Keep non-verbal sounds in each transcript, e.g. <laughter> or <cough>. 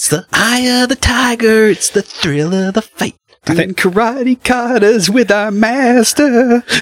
It's the eye of the tiger. It's the thrill of the fight. Doing karate katas with our master. <laughs>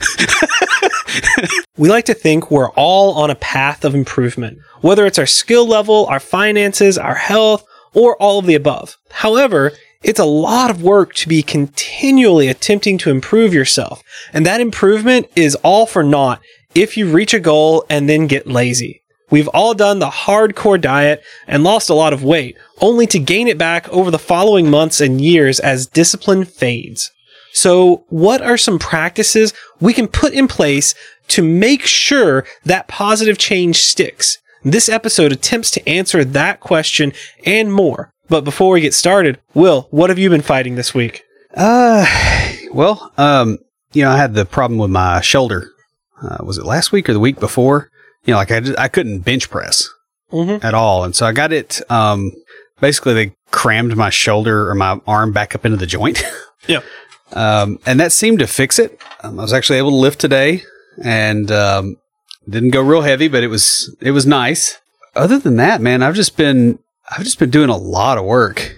We like to think we're all on a path of improvement, whether it's our skill level, our finances, our health, or all of the above. However, it's a lot of work to be continually attempting to improve yourself, and that improvement is all for naught if you reach a goal and then get lazy. We've all done the hardcore diet and lost a lot of weight, only to gain it back over the following months and years as discipline fades. So, what are some practices we can put in place to make sure that positive change sticks? This episode attempts to answer that question and more. But before we get started, Will, what have you been fighting this week? Uh, well, um, you know, I had the problem with my shoulder. Uh, was it last week or the week before? You know, like I, just, I couldn't bench press Mm-hmm. at all. And so I got it, um, basically they crammed my shoulder or my arm back up into the joint. <laughs> Yeah. Um, and that seemed to fix it. Um, I was actually able to lift today and, um, didn't go real heavy, but it was, it was nice. Other than that, man, I've just been, I've just been doing a lot of work.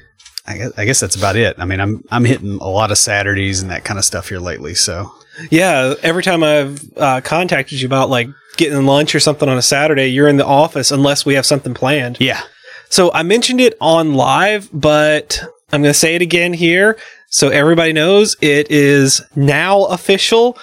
I guess, I guess that's about it. I mean, I'm, I'm hitting a lot of Saturdays and that kind of stuff here lately. So Yeah, every time I've uh, contacted you about like getting lunch or something on a Saturday, you're in the office unless we have something planned. yeah, So I mentioned it on live, but I'm going to say it again here so everybody knows it is now official.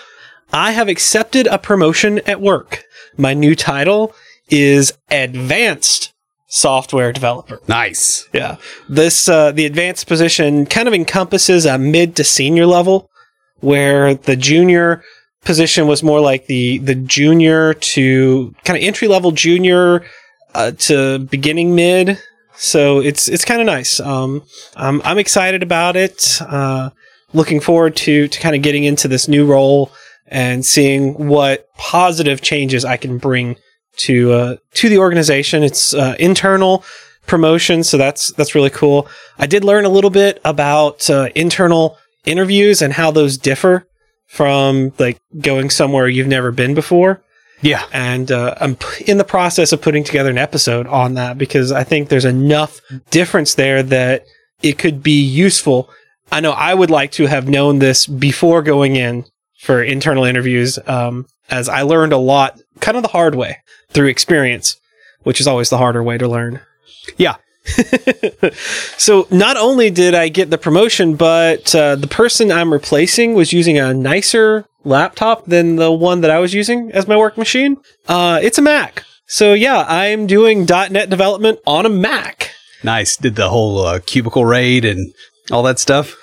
I have accepted a promotion at work. My new title is Advanced Software Developer. nice. Yeah. This, uh, the advanced position kind of encompasses a mid to senior level where the junior position was more like the, the junior to kind of entry level junior, uh, to beginning mid. So it's, it's kind of nice. Um, I'm, I'm excited about it. Uh, looking forward to, to kind of getting into this new role and seeing what positive changes I can bring to, uh, to the organization. It's, uh, internal promotion. So that's that's really cool. I did learn a little bit about uh, internal interviews and how those differ from like going somewhere you've never been before. Yeah. And uh, I'm p- in the process of putting together an episode on that because I think there's enough difference there that it could be useful. I know I would like to have known this before going in for internal interviews, um, as I learned a lot kind of the hard way through experience, which is always the harder way to learn. Yeah. <laughs> so not only did I get the promotion, but uh, the person I'm replacing was using a nicer laptop than the one that I was using as my work machine. Uh, it's a Mac. So yeah, I'm doing .NET development on a Mac. Nice. Did the whole uh, cubicle raid and all that stuff.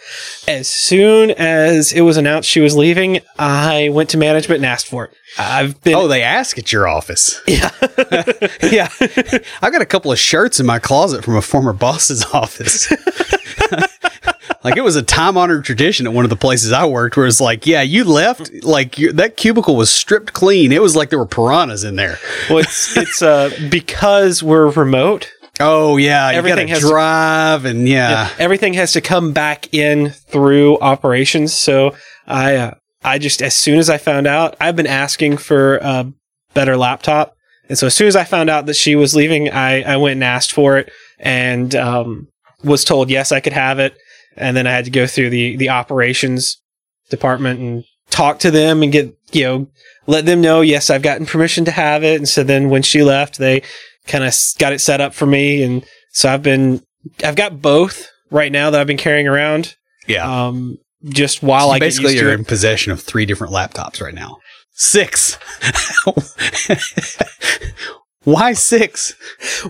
As soon as it was announced she was leaving, I went to management and asked for it. I've been Oh, they ask at your office. <laughs> yeah <laughs> yeah I got a couple of shirts in my closet from a former boss's <laughs> office. like it was a time honored tradition at one of the places I worked where it's like, yeah, you left, like that cubicle was stripped clean. It was like there were piranhas in there. well, it's it's uh, because we're remote. Oh, yeah. You Everything has to to- drive and yeah. everything has to come back in through operations. So I, uh, I just as soon as I found out, I've been asking for a better laptop, and so as soon as I found out that she was leaving, I I went and asked for it, and um, was told yes I could have it, and then I had to go through the the operations department and talk to them and get you know let them know yes I've gotten permission to have it, and so then when she left, they kind of got it set up for me, and so I've been I've got both right now that I've been carrying around. Yeah. Um, just while So I get basically, you're it. in possession of three different laptops right now. Six. <laughs> Why six?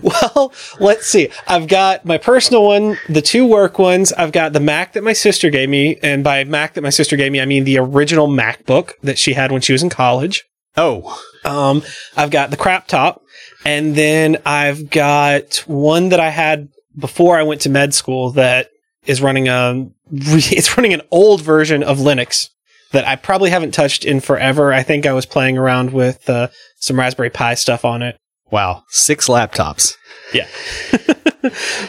Well, let's see. I've got my personal one, the two work ones. I've got the Mac that my sister gave me, and by Mac that my sister gave me, I mean the original MacBook that she had when she was in college. Oh, Um, I've got the crap top, and then I've got one that I had before I went to med school that is running a <laughs> it's running an old version of Linux that I probably haven't touched in forever. I think I was playing around with uh, some Raspberry Pi stuff on it. Wow, six laptops. Yeah, <laughs>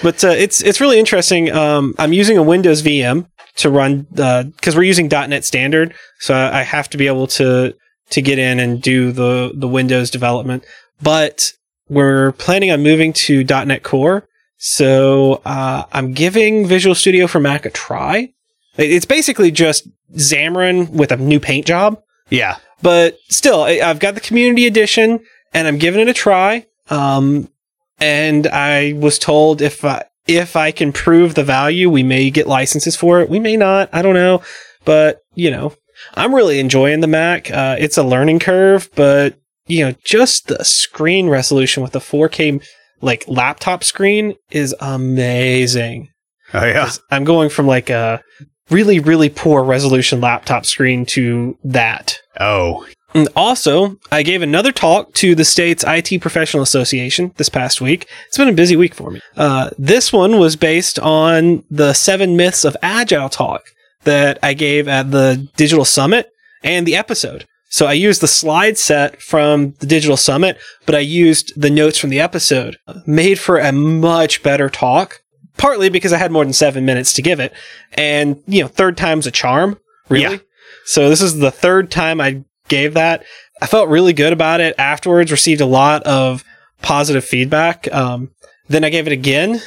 but uh, it's it's really interesting. Um, I'm using a Windows VM to run because we're using .NET Standard, so I have to be able to to get in and do the the Windows development. But we're planning on moving to .NET Core, so uh, I'm giving Visual Studio for Mac a try. It's basically just Xamarin with a new paint job. Yeah. But still, I've got the community edition and I'm giving it a try. Um, and I was told if I, if I can prove the value, we may get licenses for it. We may not. I don't know. But, you know, I'm really enjoying the Mac. Uh, it's a learning curve, but, you know, just the screen resolution with the 4K like laptop screen is amazing. Oh yeah. I'm going from like a really, really poor resolution laptop screen to that. Oh. And also, I gave another talk to the state's IT Professional Association this past week. It's been a busy week for me. Uh, this one was based on the seven myths of agile talk that I gave at the Digital Summit and the episode. So I used the slide set from the Digital Summit, but I used the notes from the episode, made for a much better talk partly because I had more than seven minutes to give it. And, you know, third time's a charm, really. Yeah. So this is the third time I gave that. I felt really good about it afterwards, received a lot of positive feedback. Um, then I gave it again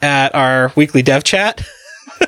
at our weekly dev chat. <laughs>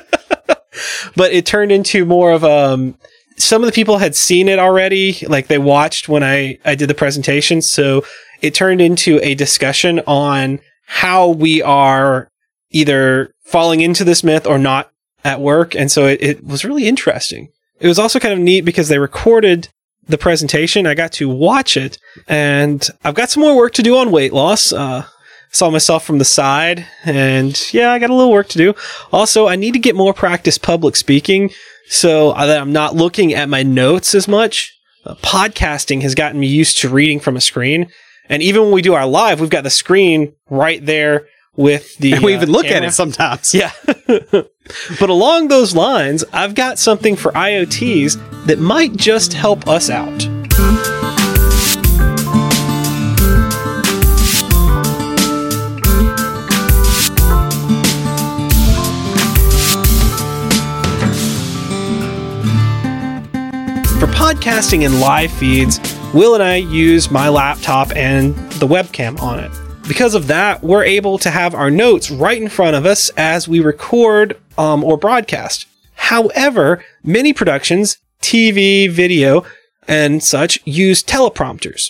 but it turned into more of um some of the people had seen it already, like they watched when I, I did the presentation. So it turned into a discussion on how we are either falling into this myth or not at work. And so it, it was really interesting. It was also kind of neat because they recorded the presentation. I got to watch it and I've got some more work to do on weight loss. Uh, saw myself from the side and yeah, I got a little work to do. Also, I need to get more practice public speaking so that I'm not looking at my notes as much. Uh, podcasting has gotten me used to reading from a screen. And even when we do our live, we've got the screen right there with the. And we even uh, look camera. at it sometimes. Yeah. <laughs> but along those lines, I've got something for IoTease that might just help us out. Podcasting and live feeds, Will and I use my laptop and the webcam on it. Because of that, we're able to have our notes right in front of us as we record um, or broadcast. However, many productions, TV, video, and such use teleprompters.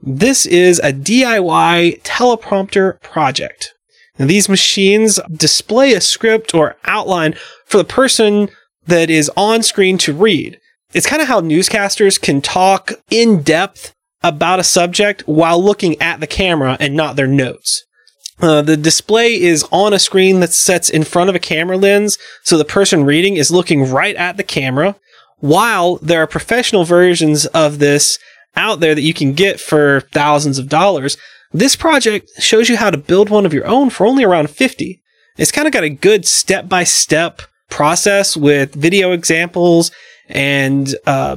This is a DIY teleprompter project. Now, these machines display a script or outline for the person that is on screen to read. It's kind of how newscasters can talk in depth about a subject while looking at the camera and not their notes. Uh, the display is on a screen that sets in front of a camera lens, so the person reading is looking right at the camera. While there are professional versions of this out there that you can get for thousands of dollars, this project shows you how to build one of your own for only around 50. It's kind of got a good step by step process with video examples and uh,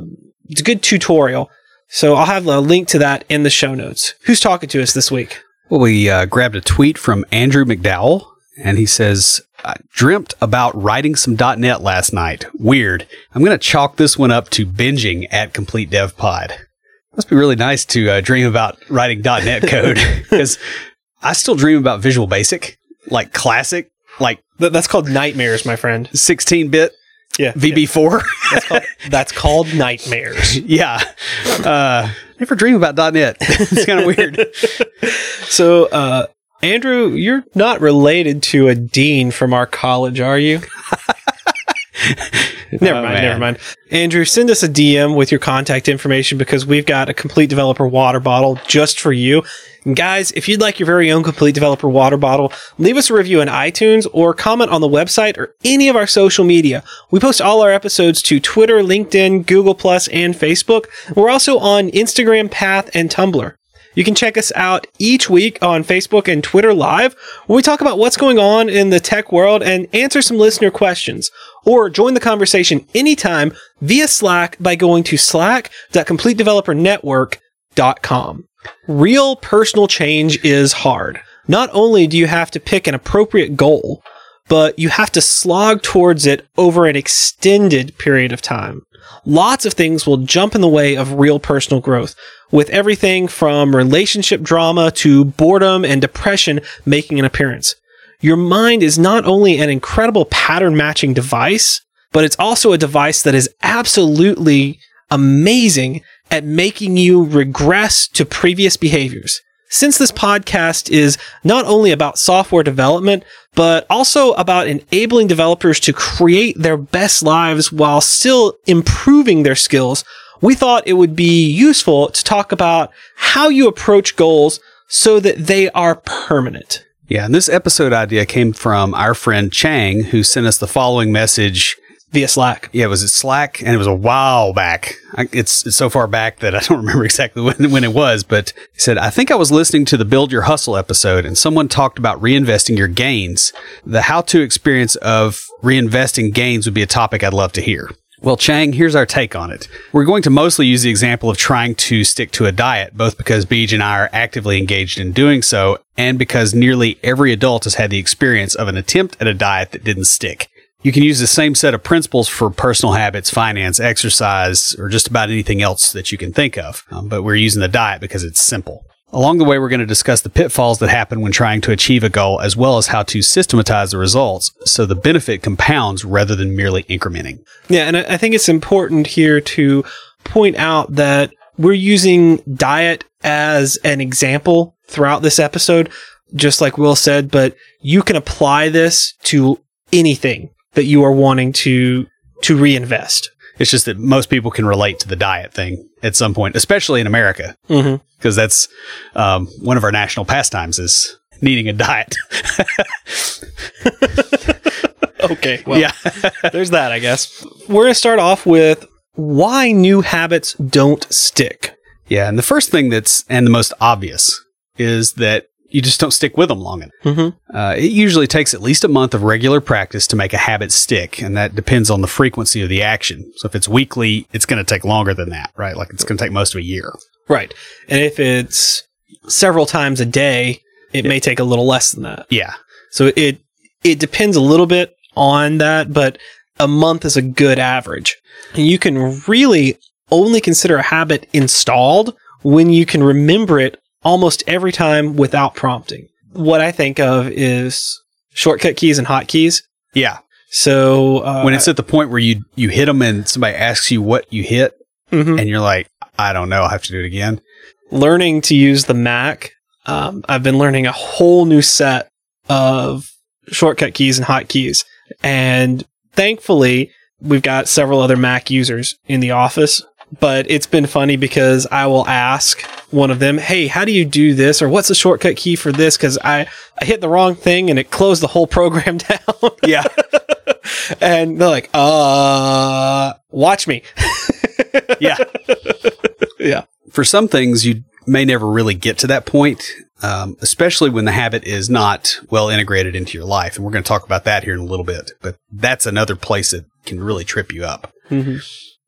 it's a good tutorial. So I'll have a link to that in the show notes. Who's talking to us this week? Well, we uh, grabbed a tweet from Andrew McDowell, and he says, I dreamt about writing some .NET last night. Weird. I'm going to chalk this one up to binging at Complete Dev Pod. Must be really nice to uh, dream about writing .NET <laughs> code because I still dream about Visual Basic, like classic, like Th- That's called nightmares, my friend. 16 bit Yeah. VB4. That's called, that's called nightmares. <laughs> yeah. Uh, never dream about .NET. <laughs> it's kind of weird. <laughs> So, uh, Andrew, you're not related to a dean from our college, are you? <laughs> never mind, never mind. Andrew, send us a DM with your contact information because we've got a complete developer water bottle just for you. And guys, if you'd like your very own complete developer water bottle, leave us a review in iTunes or comment on the website or any of our social media. We post all our episodes to Twitter, LinkedIn, Google Plus, and Facebook. We're also on Instagram, Path, and Tumblr. You can check us out each week on Facebook and Twitter Live, where we talk about what's going on in the tech world and answer some listener questions. Or join the conversation anytime via Slack by going to slack.completedevelopernetwork.com. Real personal change is hard. Not only do you have to pick an appropriate goal, but you have to slog towards it over an extended period of time. Lots of things will jump in the way of real personal growth, with everything from relationship drama to boredom and depression making an appearance. Your mind is not only an incredible pattern matching device, but it's also a device that is absolutely amazing at making you regress to previous behaviors. Since this podcast is not only about software development, but also about enabling developers to create their best lives while still improving their skills, we thought it would be useful to talk about how you approach goals so that they are permanent. Yeah, and this episode idea came from our friend Chang, who sent us the following message via Slack. Yeah, it was Slack, and it was a while back. It's, it's so far back that I don't <laughs> remember exactly when, when it was. But he said, I think I was listening to the Build Your Hustle episode, and someone talked about reinvesting your gains. The how-to experience of reinvesting gains would be a topic I'd love to hear. Well, Chang, here's our take on it. We're going to mostly use the example of trying to stick to a diet, both because Beej and I are actively engaged in doing so, and because nearly every adult has had the experience of an attempt at a diet that didn't stick. You can use the same set of principles for personal habits, finance, exercise, or just about anything else that you can think of. Um, but we're using the diet because it's simple. Along the way, we're going to discuss the pitfalls that happen when trying to achieve a goal, as well as how to systematize the results so the benefit compounds rather than merely incrementing. Yeah, and I think it's important here to point out that we're using diet as an example throughout this episode, just like Will said, but you can apply this to anything that you are wanting to to reinvest. It's just that most people can relate to the diet thing at some point, especially in America, because mm-hmm. that's um, one of our national pastimes is needing a diet. <laughs> okay, well, yeah, <laughs> there's that. I guess we're gonna start off with why new habits don't stick. Yeah, and the first thing that's and the most obvious is that you just don't stick with them long enough. Mm-hmm. Uh, it usually takes at least a month of regular practice to make a habit stick, and that depends on the frequency of the action. So if it's weekly, it's going to take longer than that, right? Like it's going to take most of a year. Right. And if it's several times a day, it yeah. may take a little less than that. Yeah. So it it depends a little bit on that, but a month is a good average. And you can really only consider a habit installed when you can remember it almost every time without prompting. What I think of is shortcut keys and hotkeys. Yeah. So uh, when it's at the point where you you hit them and somebody asks you what you hit, mm-hmm. and you're like, I don't know, I have to do it again. Learning to use the Mac, um, I've been learning a whole new set of shortcut keys and hotkeys, and thankfully we've got several other Mac users in the office but it's been funny because I will ask one of them, "Hey, how do you do this?" or "What's the shortcut key for this?" Because I I hit the wrong thing and it closed the whole program <laughs> down. yeah, <laughs> and they're like, "Uh, watch me." <laughs> yeah, yeah. For some things, you may never really get to that point, um, especially when the habit is not well integrated into your life. And we're going to talk about that here in a little bit. But that's another place that can really trip you up. Mm-hmm.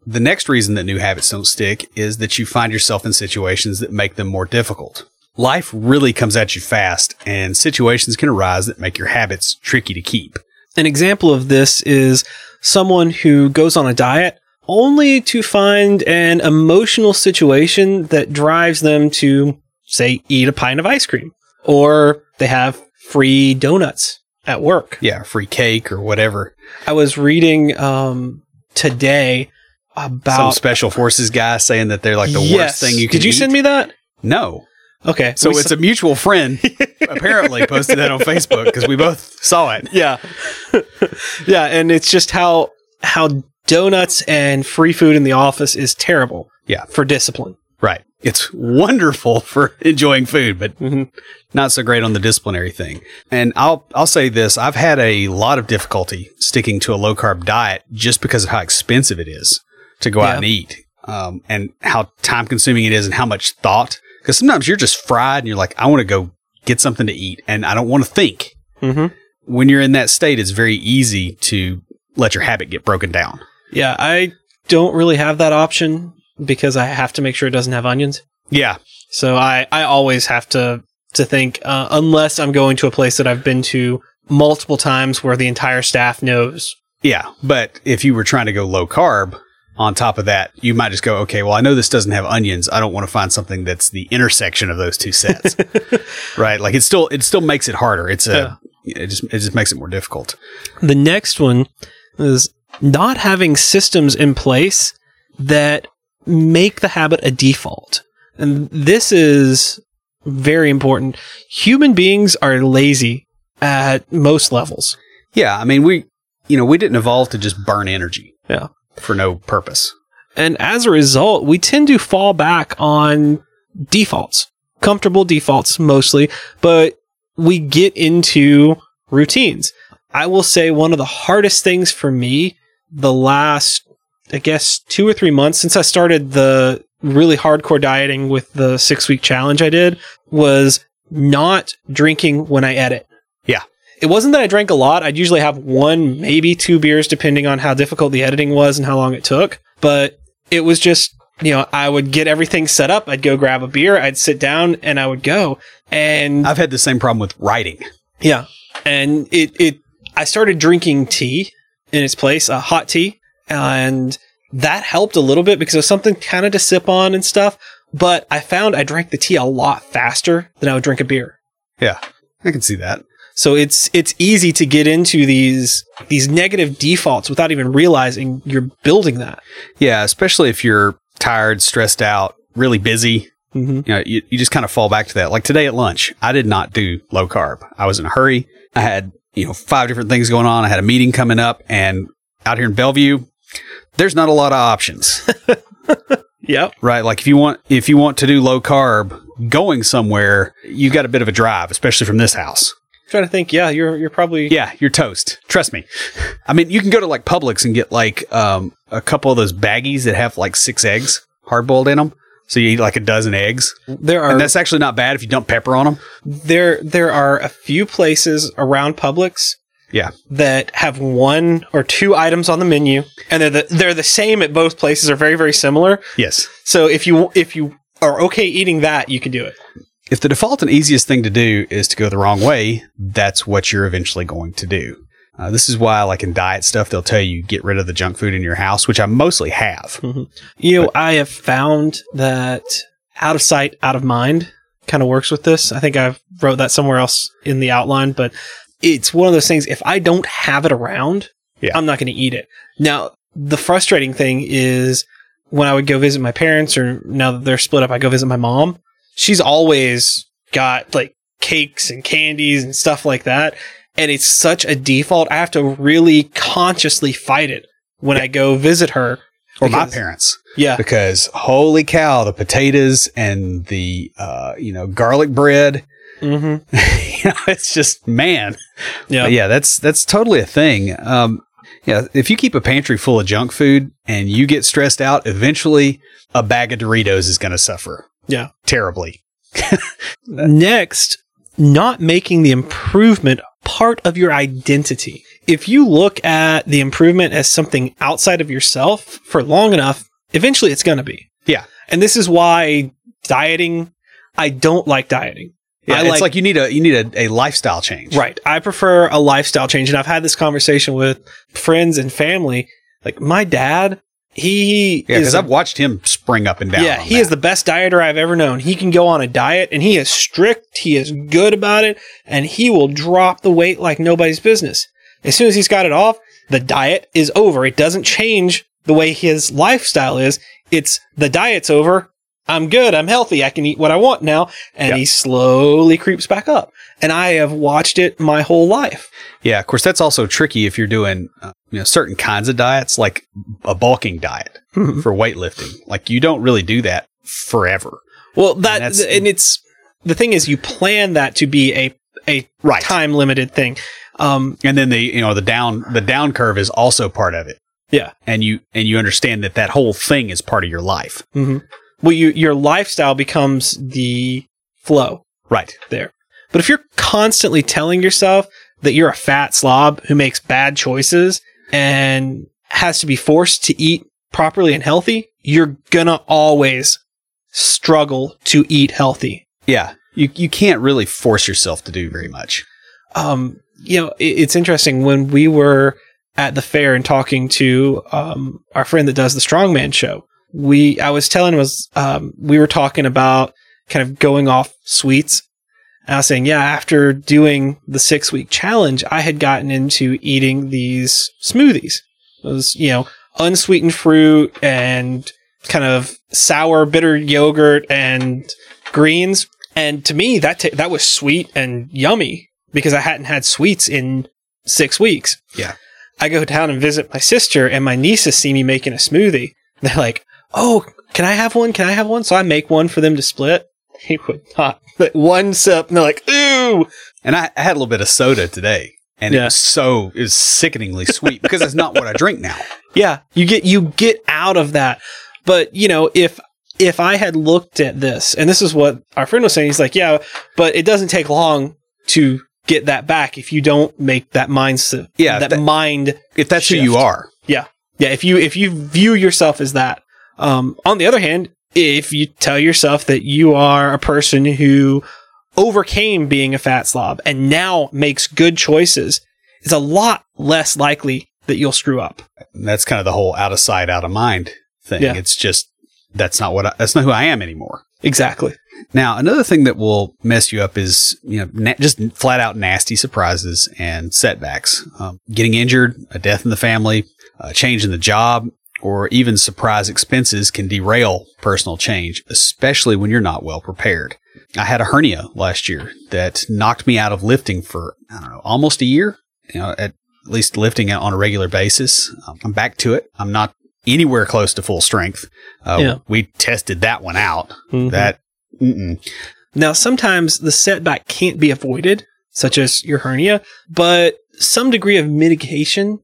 The next reason that new habits don't stick is that you find yourself in situations that make them more difficult. Life really comes at you fast, and situations can arise that make your habits tricky to keep. An example of this is someone who goes on a diet only to find an emotional situation that drives them to, say, eat a pint of ice cream, or they have free donuts at work. Yeah, free cake or whatever. I was reading um, today about some special forces guy saying that they're like the yes. worst thing you could. Do. Did you eat? send me that? No. Okay, so it's a mutual friend <laughs> apparently posted that on Facebook because we both saw it. <laughs> Yeah, <laughs> yeah, and it's just how how donuts and free food in the office is terrible. Yeah, for discipline. Right. It's wonderful for enjoying food, but mm-hmm. not so great on the disciplinary thing. And I'll I'll say this: I've had a lot of difficulty sticking to a low carb diet just because of how expensive it is to go yeah. out and eat, um, and how time consuming it is, and how much thought Because sometimes you're just fried and you're like, I want to go get something to eat and I don't want to think. Mm-hmm. When you're in that state, it's very easy to let your habit get broken down. Yeah, I don't really have that option because I have to make sure it doesn't have onions. Yeah. So I, I always have to to think uh, unless I'm going to a place that I've been to multiple times where the entire staff knows. Yeah. But if you were trying to go low carb on top of that, you might just go, okay, well, I know this doesn't have onions. I don't want to find something that's the intersection of those two sets. <laughs> right. Like it still, it still makes it harder. It's a, it just, it just makes it more difficult. The next one is not having systems in place that make the habit a default. And this is very important. Human beings are lazy at most levels. Yeah. I mean, we, you know, we didn't evolve to just burn energy. Yeah. For no purpose. And as a result, we tend to fall back on defaults, comfortable defaults mostly, but we get into routines. I will say one of the hardest things for me the last, I guess, two or three months since I started the really hardcore dieting with the six week challenge I did was not drinking when I edit. It wasn't that I drank a lot. I'd usually have one, maybe two beers, depending on how difficult the editing was and how long it took. But it was just, you know, I would get everything set up. I'd go grab a beer. I'd sit down and I would go. And I've had the same problem with writing. yeah. And it, it, I started drinking tea in its place, a hot tea. And that helped a little bit because it was something kind of to sip on and stuff. But I found I drank the tea a lot faster than I would drink a beer. Yeah. I can see that. So it's it's easy to get into these these negative defaults without even realizing you're building that. Yeah. Especially if you're tired, stressed out, really busy. Mm-hmm. You know, you, you just kind of fall back to that. Like today at lunch, I did not do low carb. I was in a hurry. I had, you know, five different things going on. I had a meeting coming up and out here in Bellevue, there's not a lot of options. <laughs> Yep. right? Like if you want if you want to do low carb going somewhere, you got a bit of a drive, especially from this house. Trying to think. Yeah, you're you're probably Yeah, you're toast. Trust me. I mean, you can go to like Publix and get like um, a couple of those baggies that have like six eggs hard boiled in them. So you eat like a dozen eggs, there are and that's actually not bad if you dump pepper on them. there there are a few places around Publix Yeah, that have one or two items on the menu, and they're the, they're the same at both places. Are very very similar. yes. So if you if you are okay eating that, you can do it. If the default and easiest thing to do is to go the wrong way, that's what you're eventually going to do. Uh, this is why, like in diet stuff, they'll tell you get rid of the junk food in your house, which I mostly have. You know, I have found that out of sight, out of mind kind of works with this. I think I wrote that somewhere else in the outline, but it's one of those things. If I don't have it around, Yeah. I'm not going to eat it. Now, the frustrating thing is when I would go visit my parents, or now that they're split up, I go visit my mom. She's always got like cakes and candies and stuff like that. And it's such a default. I have to really consciously fight it when I go visit her. Or my parents. Yeah. because holy cow, the potatoes and the uh, you know garlic bread, Mm-hmm. <laughs> you know, it's just man. Yeah. But yeah, that's that's totally a thing. Um, yeah, if you keep a pantry full of junk food and you get stressed out, eventually a bag of Doritos is going to suffer Yeah. terribly. <laughs> Next, not making the improvement part of your identity. If you look at the improvement as something outside of yourself for long enough, eventually it's going to be. Yeah. And this is why dieting, I don't like dieting. Yeah, I it's like- like, you need a you need a, a lifestyle change. Right. I prefer a lifestyle change. And I've had this conversation with friends and family. Like my dad, he Yeah, because I've watched him spring up and down. yeah, he that. is the best dieter I've ever known. He can go on a diet and he is strict, he is good about it, and he will drop the weight like nobody's business. As soon as he's got it off, the diet is over. It doesn't change the way his lifestyle is. It's the diet's over. I'm good. I'm healthy. I can eat what I want now. And Yeah. he slowly creeps back up. And I have watched it my whole life. Yeah, of course, that's also tricky if you're doing uh, you know certain kinds of diets, like a bulking diet Mhm. for weightlifting. Like you don't really do that forever, Well, that, that's- and it's, the thing is you plan that to be a, a right? time limited thing. Um, And then the you know the down the down curve is also part of it, yeah. and you and you understand that that whole thing is part of your life. hmm well, you, your lifestyle becomes the flow Right. there. But if you're constantly telling yourself that you're a fat slob who makes bad choices and has to be forced to eat properly and healthy, you're gonna always struggle to eat healthy. Yeah. You you can't really force yourself to do very much. Um, you know, it, it's interesting when we were at the fair and talking to um, our friend that does the Strongman show. We, I was telling was um, we were talking about kind of going off sweets. And I was saying, yeah, after doing the six week challenge, I had gotten into eating these smoothies. Those, you know, unsweetened fruit and kind of sour, bitter yogurt and greens. And to me, that ta that was sweet and yummy because I hadn't had sweets in six weeks. Yeah. I go down and visit my sister, and my nieces see me making a smoothie. <laughs> They're like, "Oh, can I have one? Can I have one?" So I make one for them to split. <laughs> He would not. But one sip, and they're like, "Ooh." And I, I had a little bit of soda today, and it Yeah. was so it was sickeningly sweet because it's not what I drink now. <laughs> Yeah, you get you get out of that. But you know, if if I had looked at this, and this is what our friend was saying, he's like, yeah, but it doesn't take long to get that back if you don't make that mindset, Yeah, that, that- mind. If that's who you are, Yeah, yeah. If you if you view yourself as that. Um, on the other hand, if you tell yourself that you are a person who overcame being a fat slob and now makes good choices, it's a lot less likely that you'll screw up. That's kind of the whole out of sight, out of mind thing. Yeah. It's just that's not what I, that's not who I am anymore. Exactly. Now, another thing that will mess you up is you know na- just flat out nasty surprises and setbacks. Um, getting injured, a death in the family, a change in the job, or even surprise expenses can derail personal change, especially when you're not well prepared. I had a hernia last year that knocked me out of lifting for I don't know almost a year. You know, at least lifting on a regular basis. Um, I'm back to it. I'm not anywhere close to full strength. Uh, Yeah. We tested that one out. Mhm. That mm-mm. Now, sometimes the setback can't be avoided, such as your hernia, but some degree of mitigation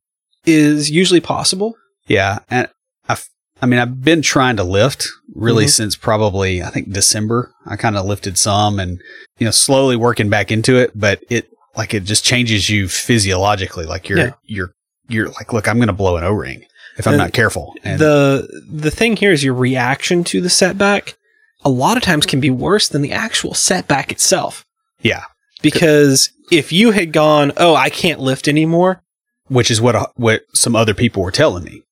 is usually possible. Yeah, and I, I mean, I've been trying to lift really Mhm. since probably I think December. I kind of lifted some, and you know, slowly working back into it. But it like it just changes you physiologically. Like you're Yeah. you're you're like, look, I'm going to blow an O ring if I'm And not careful. And the the thing here is your reaction to the setback a lot of times can be worse than the actual setback itself. yeah, Because if you had gone, "Oh, I can't lift anymore," which is what what some other people were telling me.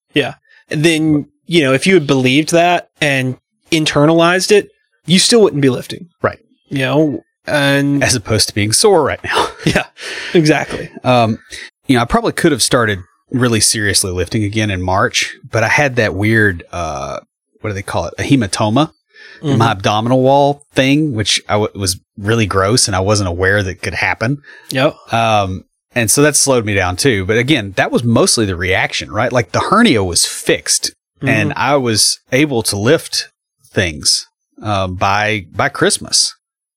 Then you know, if you had believed that and internalized it, you still wouldn't be lifting. Right. You know, and As opposed to being sore right now. <laughs> yeah, exactly. Um, you know, I probably could have started really seriously lifting again in March, but I had that weird, uh, what do they call it? A hematoma in my abdominal wall thing, which I w- was really gross and I wasn't aware that could happen. Yep. Um, and so that slowed me down too. But again, that was mostly the reaction, right? Like the hernia was fixed and I was able to lift things, um, by, by Christmas.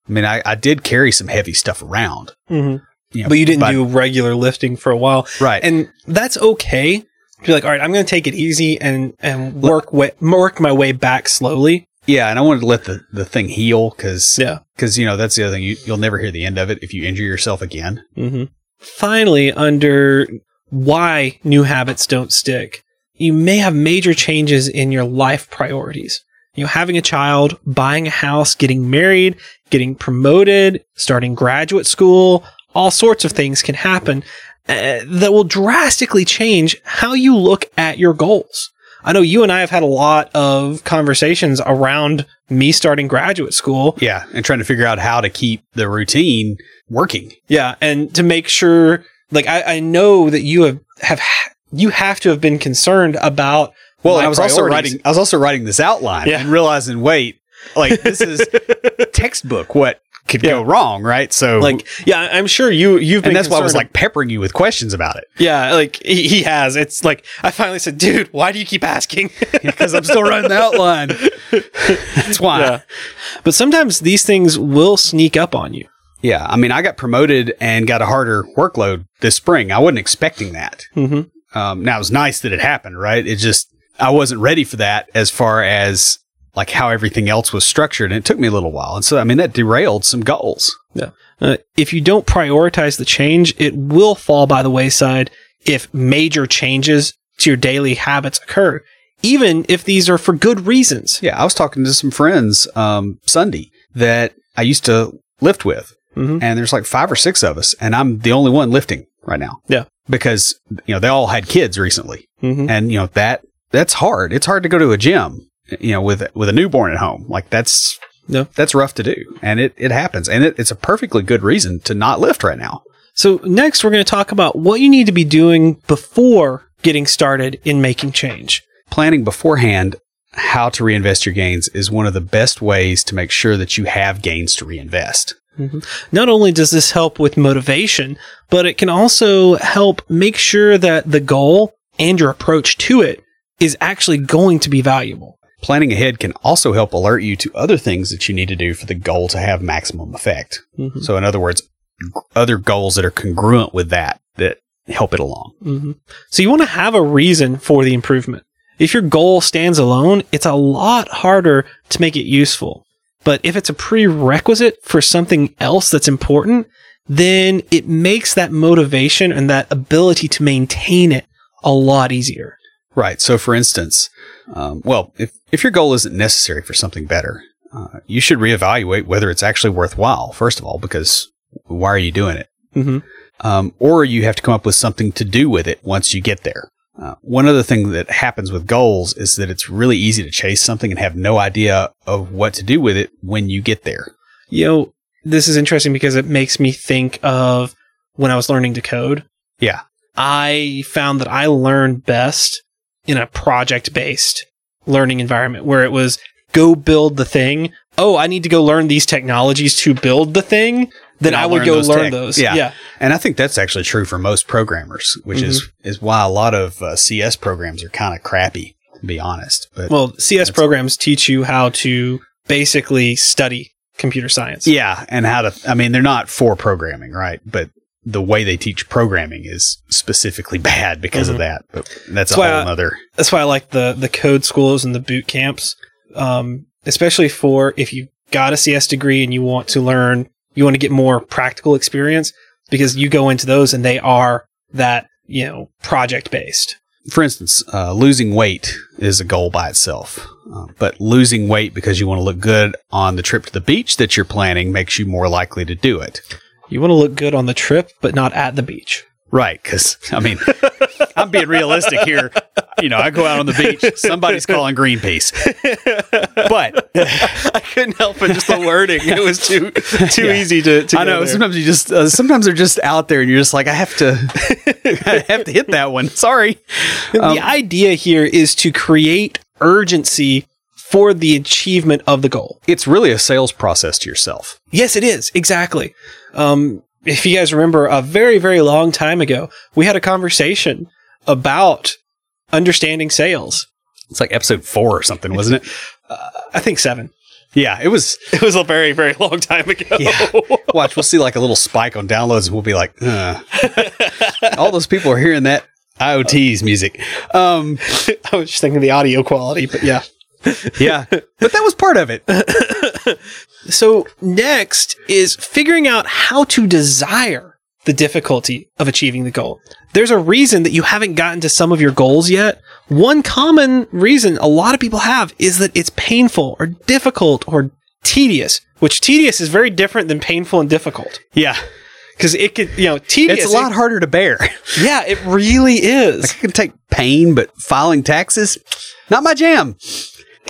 I mean, I, I did carry some heavy stuff around. Mhm. You know, but you didn't but- do regular lifting for a while, right. and that's okay. You're like, all right, I'm going to take it easy and and work way, work my way back slowly. Yeah, and I wanted to let the, the thing heal because Yeah. you know that's the other thing you, you'll never hear the end of it if you injure yourself again. hmm Finally, under why new habits don't stick, you may have major changes in your life priorities. You know, having a child, buying a house, getting married, getting promoted, starting graduate school, all sorts of things can happen uh, that will drastically change how you look at your goals. I know you and I have had a lot of conversations around me starting graduate school Yeah, and trying to figure out how to keep the routine working. Yeah, and to make sure, like I, I know that you have have you have to have been concerned about. Well, I was also writing I was also writing this outline Yeah. and realizing, wait, like this is <laughs> textbook what could go wrong, right? So Like, yeah, I'm sure you you've been. and that's why I was like peppering you with questions about it yeah, like he, he has. It's like I finally said, dude, why do you keep asking? <laughs> because I'm still running the outline. that's why. Yeah. But sometimes these things will sneak up on you. Yeah, I mean, I got promoted and got a harder workload this spring. I wasn't expecting that. Mm-hmm. Um, now it was nice that it happened, right? It just I wasn't ready for that as far as like how everything else was structured. And it took me a little while. And so, I mean, that derailed some goals. Yeah. Uh, if you don't prioritize the change, it will fall by the wayside if major changes to your daily habits occur, even if these are for good reasons. Yeah. I was talking to some friends um, Sunday that I used to lift with. Mhm. And there's like five or six of us. And I'm the only one lifting right now. Yeah. Because, you know, they all had kids recently. Mhm. and you know that that's hard it's hard to go to a gym you know with with a newborn at home like that's Yeah. that's rough to do and it, it happens and it, it's a perfectly good reason to not lift right now So next we're going to talk about what you need to be doing before getting started in making change. planning beforehand how to reinvest your gains is one of the best ways to make sure that you have gains to reinvest mm-hmm. Not only does this help with motivation, but it can also help make sure that the goal and your approach to it is actually going to be valuable. Planning ahead can also help alert you to other things that you need to do for the goal to have maximum effect Mhm. so in other words other goals that are congruent with that that help it along hmm So you want to have a reason for the improvement. If your goal stands alone, it's a lot harder to make it useful. But if it's a prerequisite for something else that's important, then it makes that motivation and that ability to maintain it a lot easier. Right. So, for instance, um, well, if, if your goal isn't necessary for something better, uh, you should reevaluate whether it's actually worthwhile, first of all, because why are you doing it? hmm Um, or you have to come up with something to do with it once you get there. Uh, one other thing that happens with goals is that it's really easy to chase something and have no idea of what to do with it when you get there. You know, this is interesting because it makes me think of when I was learning to code. Yeah. I found that I learned best in a project based learning environment where it was go build the thing. Oh, I need to go learn these technologies to build the thing. Then I would learn go those learn tech. those. Yeah. yeah. And I think that's actually true for most programmers, which is, is why a lot of uh, CS programs are kind of crappy, to be honest. But Well, CS programs teach you how to basically study computer science. Yeah, and how to. I mean, they're not for programming, right? But the way they teach programming is specifically bad because Mhm. of that. But that's, That's a whole I- other. that's why I like the the code schools and the boot camps, um, especially for if you got a CS degree and you want to learn, you want to get more practical experience because you go into those and they are that you know project based. For instance, uh, losing weight is a goal by itself, uh, but losing weight because you want to look good on the trip to the beach that you're planning makes you more likely to do it. You want to look good on the trip, but not at the beach. Right, because I mean, <laughs> I'm being realistic here. You know, I go out on the beach, somebody's calling Greenpeace, but <laughs> I couldn't help it. Just the wording; it was too too Yeah. easy to. to I know there. sometimes you just uh, sometimes they're just out there and you're just like I have to <laughs> I have to hit that one. Sorry. Um, the idea here is to create urgency for the achievement of the goal. It's really a sales process to yourself. Yes, it is. Exactly. Um, if you guys remember a very, very long time ago, we had a conversation about understanding sales. It's like episode 4 or something, wasn't it? <laughs> I think seven. Yeah, it was <laughs> It was a very, very long time ago. Yeah. <laughs> Watch, we'll see like a little spike on downloads and we'll be like, uh. all those people are hearing that IoTease music. Um, I was just thinking the audio quality, but yeah. Yeah, <laughs> but that was part of it. <laughs> So next is figuring out how to desire the difficulty of achieving the goal. There's a reason that you haven't gotten to some of your goals yet. One common reason a lot of people have is that it's painful or difficult or tedious, which tedious is very different than painful and difficult. Yeah, Because it could, you know, tedious. it's a lot harder to bear. <laughs> yeah, it really is. I can take pain, but filing taxes, not my jam.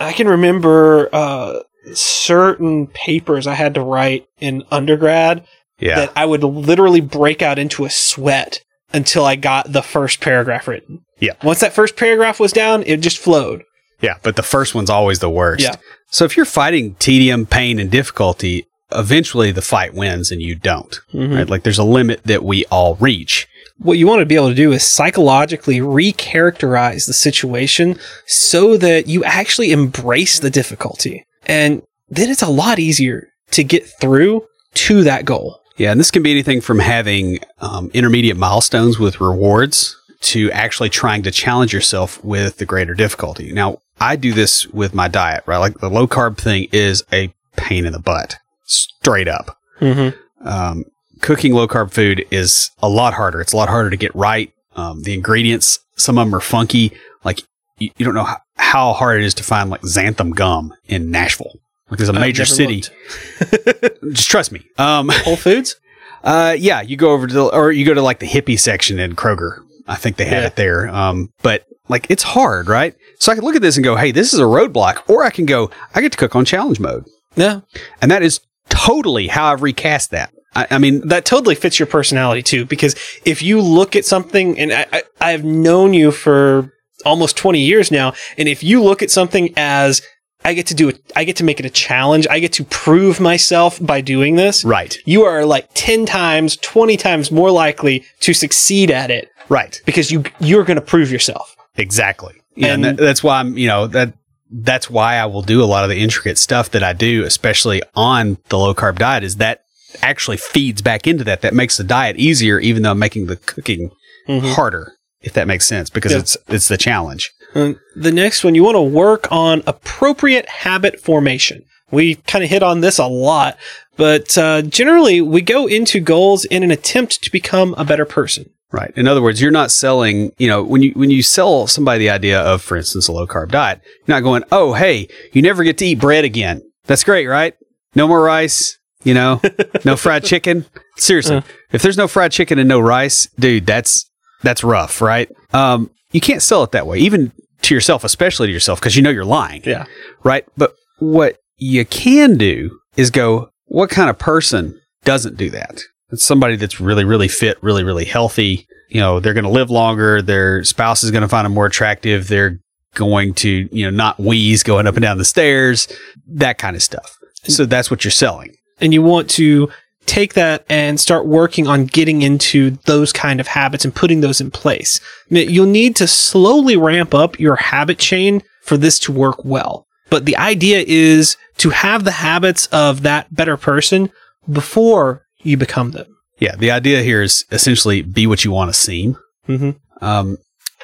I can remember uh, certain papers I had to write in undergrad Yeah. that I would literally break out into a sweat until I got the first paragraph written. Yeah. Once that first paragraph was down, it just flowed. Yeah, but the first one's always the worst. Yeah. So if you're fighting tedium, pain, and difficulty, eventually the fight wins and you don't. Mhm. Right? Like there's a limit that we all reach. What you want to be able to do is psychologically recharacterize the situation so that you actually embrace the difficulty. And then it's a lot easier to get through to that goal. Yeah, and this can be anything from having um, intermediate milestones with rewards to actually trying to challenge yourself with the greater difficulty. Now, I do this with my diet, right? Like the low carb thing is a pain in the butt, straight up. Mm-hmm. Um, cooking low carb food is a lot harder. It's a lot harder to get right. Um, the ingredients, some of them are funky. Like you, you don't know how, how hard it is to find like xanthan gum in Nashville. Like there's a major city. <laughs> Just trust me. Um, Whole Foods. <laughs> uh, yeah, you go over to the, or you go to like the hippie section in Kroger. I think they had Yeah. it there. Um, but like it's hard, right? So I can look at this and go, hey, this is a roadblock, or I can go, I get to cook on challenge mode, Yeah, and that is totally how I've recast that. I, I mean, that totally fits your personality too. Because if you look at something, and I, I, I've known you for almost 20 years now, and if you look at something as I get to do it, I get to make it a challenge, I get to prove myself by doing this. right, You are like 10 times, 20 times more likely to succeed at it right, because you, you're going to prove yourself. exactly. Yeah, and And- that, that's why I'm, you know, that that's why I will do a lot of the intricate stuff that I do, especially on the low carb diet. Is that actually feeds back into that? That makes the diet easier, even though I'm making the cooking harder, if that makes sense, because Yeah. it's it's the challenge. The next one, you want to work on appropriate habit formation. We kind of hit on this a lot, but uh, generally we go into goals in an attempt to become a better person. Right. In other words, you're not selling, you know, when you when you sell somebody the idea of, for instance, a low carb diet, you're not going, oh, hey, you never get to eat bread again. That's great, right? No more rice, you know, no fried chicken. Seriously, if there's no fried chicken and no rice, dude, that's that's rough, right? Um, you can't sell it that way, even to yourself, especially to yourself, because you know you're lying Yeah. right? But what you can do is go, what kind of person doesn't do that? It's somebody that's really, really fit, really, really healthy. You know, they're going to live longer. Their spouse is going to find them more attractive. They're going to, you know, not wheeze going up and down the stairs, that kind of stuff. So that's what you're selling. And you want to take that and start working on getting into those kind of habits and putting those in place. You'll need to slowly ramp up your habit chain for this to work well. But the idea is to have the habits of that better person before you become them. Yeah. The idea here is essentially be what you want to seem. Mm-hmm. Um,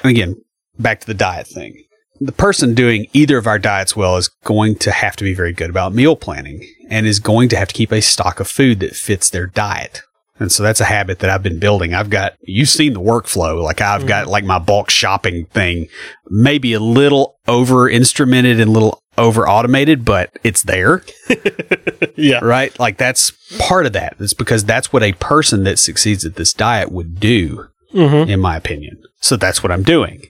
and again, back to the diet thing. The person doing either of our diets well is going to have to be very good about meal planning and is going to have to keep a stock of food that fits their diet. And so that's a habit that I've been building. I've got, you've seen the workflow. Like I've got like my bulk shopping thing, maybe a little over instrumented and a little over automated, but it's there <laughs> Yeah. right? Like that's part of that. It's because that's what a person that succeeds at this diet would do, Mm-hmm. in my opinion. So that's what I'm doing.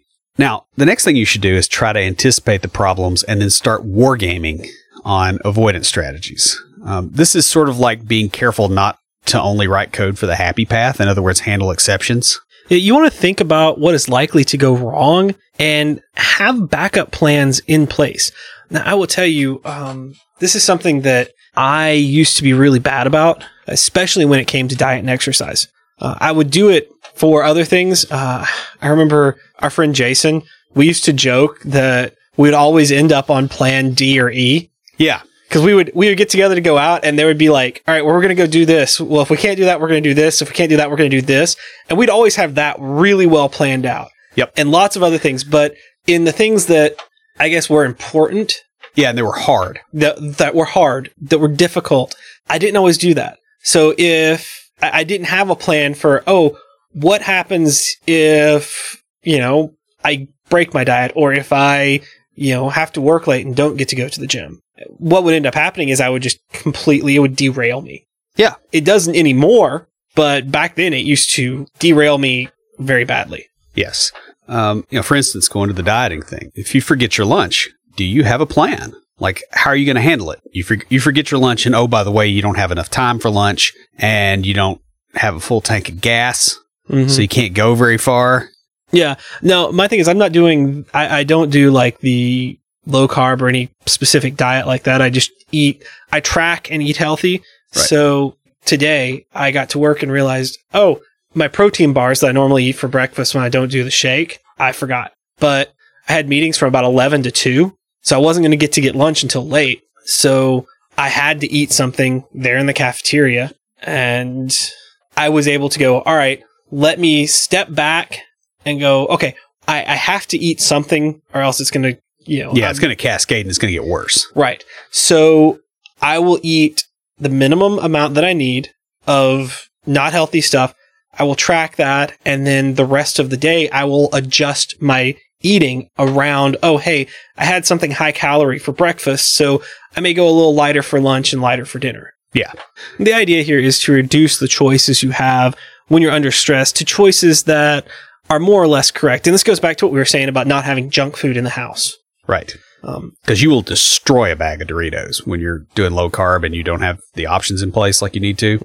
Now, the next thing you should do is try to anticipate the problems and then start wargaming on avoidance strategies. Um, this is sort of like being careful not to only write code for the happy path. In other words, handle exceptions. You want to think about what is likely to go wrong and have backup plans in place. Now, I will tell you, um, this is something that I used to be really bad about, especially when it came to diet and exercise. Uh, I would do it for other things. Uh, I remember our friend Jason, we used to joke that we'd always end up on plan D or E Yeah. because we would we would get together to go out and there would be like all right well we're going to go do this well if we can't do that we're going to do this if we can't do that we're going to do this and we'd always have that really well planned out Yep. and lots of other things but in the things that i guess were important Yeah. And they were hard. that that were hard that were difficult i didn't always do that so if I didn't have a plan for oh what happens if you know i break my diet or if i you know have to work late and don't get to go to the gym what would end up happening is i would just completely it would derail me Yeah. it doesn't anymore but back then it used to derail me very badly Yes. Um, you know, for instance, going to the dieting thing. If you forget your lunch, do you have a plan? Like, how are you going to handle it? You, for, you forget your lunch, and oh, by the way, you don't have enough time for lunch, and you don't have a full tank of gas, so you can't go very far. Yeah. No, my thing is I'm not doing I, I don't do like the low carb or any specific diet like that. I just eat I track and eat healthy. Right. So today I got to work and realized, oh, my protein bars that I normally eat for breakfast when I don't do the shake, I forgot. But I had meetings from about 11 to 2, so I wasn't going to get to get lunch until late. So I had to eat something there in the cafeteria and I was able to go, all right, let me step back and go, okay, I, I have to eat something or else it's going to you know, Yeah, I'm- it's going to cascade and it's going to get worse. Right. So I will eat the minimum amount that I need of not healthy stuff. I will track that. And then the rest of the day, I will adjust my eating around, oh, hey, I had something high calorie for breakfast. So I may go a little lighter for lunch and lighter for dinner. Yeah. The idea here is to reduce the choices you have when you're under stress to choices that are more or less correct. And this goes back to what we were saying about not having junk food in the house. Right. Um, Because you will destroy a bag of Doritos when you're doing low carb and you don't have the options in place like you need to.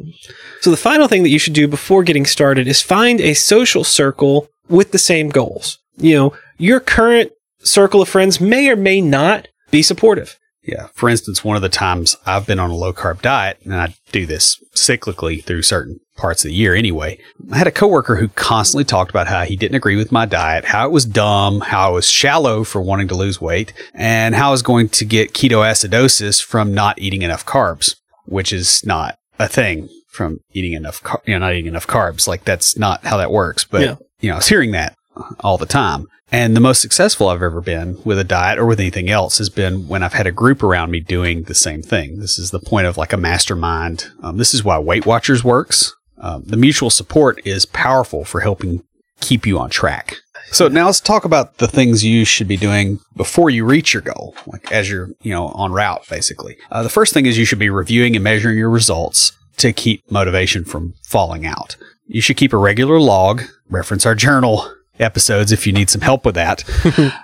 So the final thing that you should do before getting started is find a social circle with the same goals. You know, your current circle of friends may or may not be supportive. Yeah. For instance, one of the times I've been on a low carb diet, and I do this cyclically through certain parts of the year anyway. I had a coworker who constantly talked about how he didn't agree with my diet, how it was dumb, how I was shallow for wanting to lose weight, and how I was going to get ketoacidosis from not eating enough carbs, which is not a thing from eating enough, car- you know, not eating enough carbs. Like that's not how that works. But, Yeah. you know, I was hearing that all the time. And the most successful I've ever been with a diet or with anything else has been when I've had a group around me doing the same thing. This is the point of like a mastermind. Um, this is why Weight Watchers works. Um, the mutual support is powerful for helping keep you on track. So now let's talk about the things you should be doing before you reach your goal, like as you're, you know, on route, basically. Uh, the first thing is you should be reviewing and measuring your results to keep motivation from falling out. You should keep a regular log, reference our journal episodes if you need some help with that,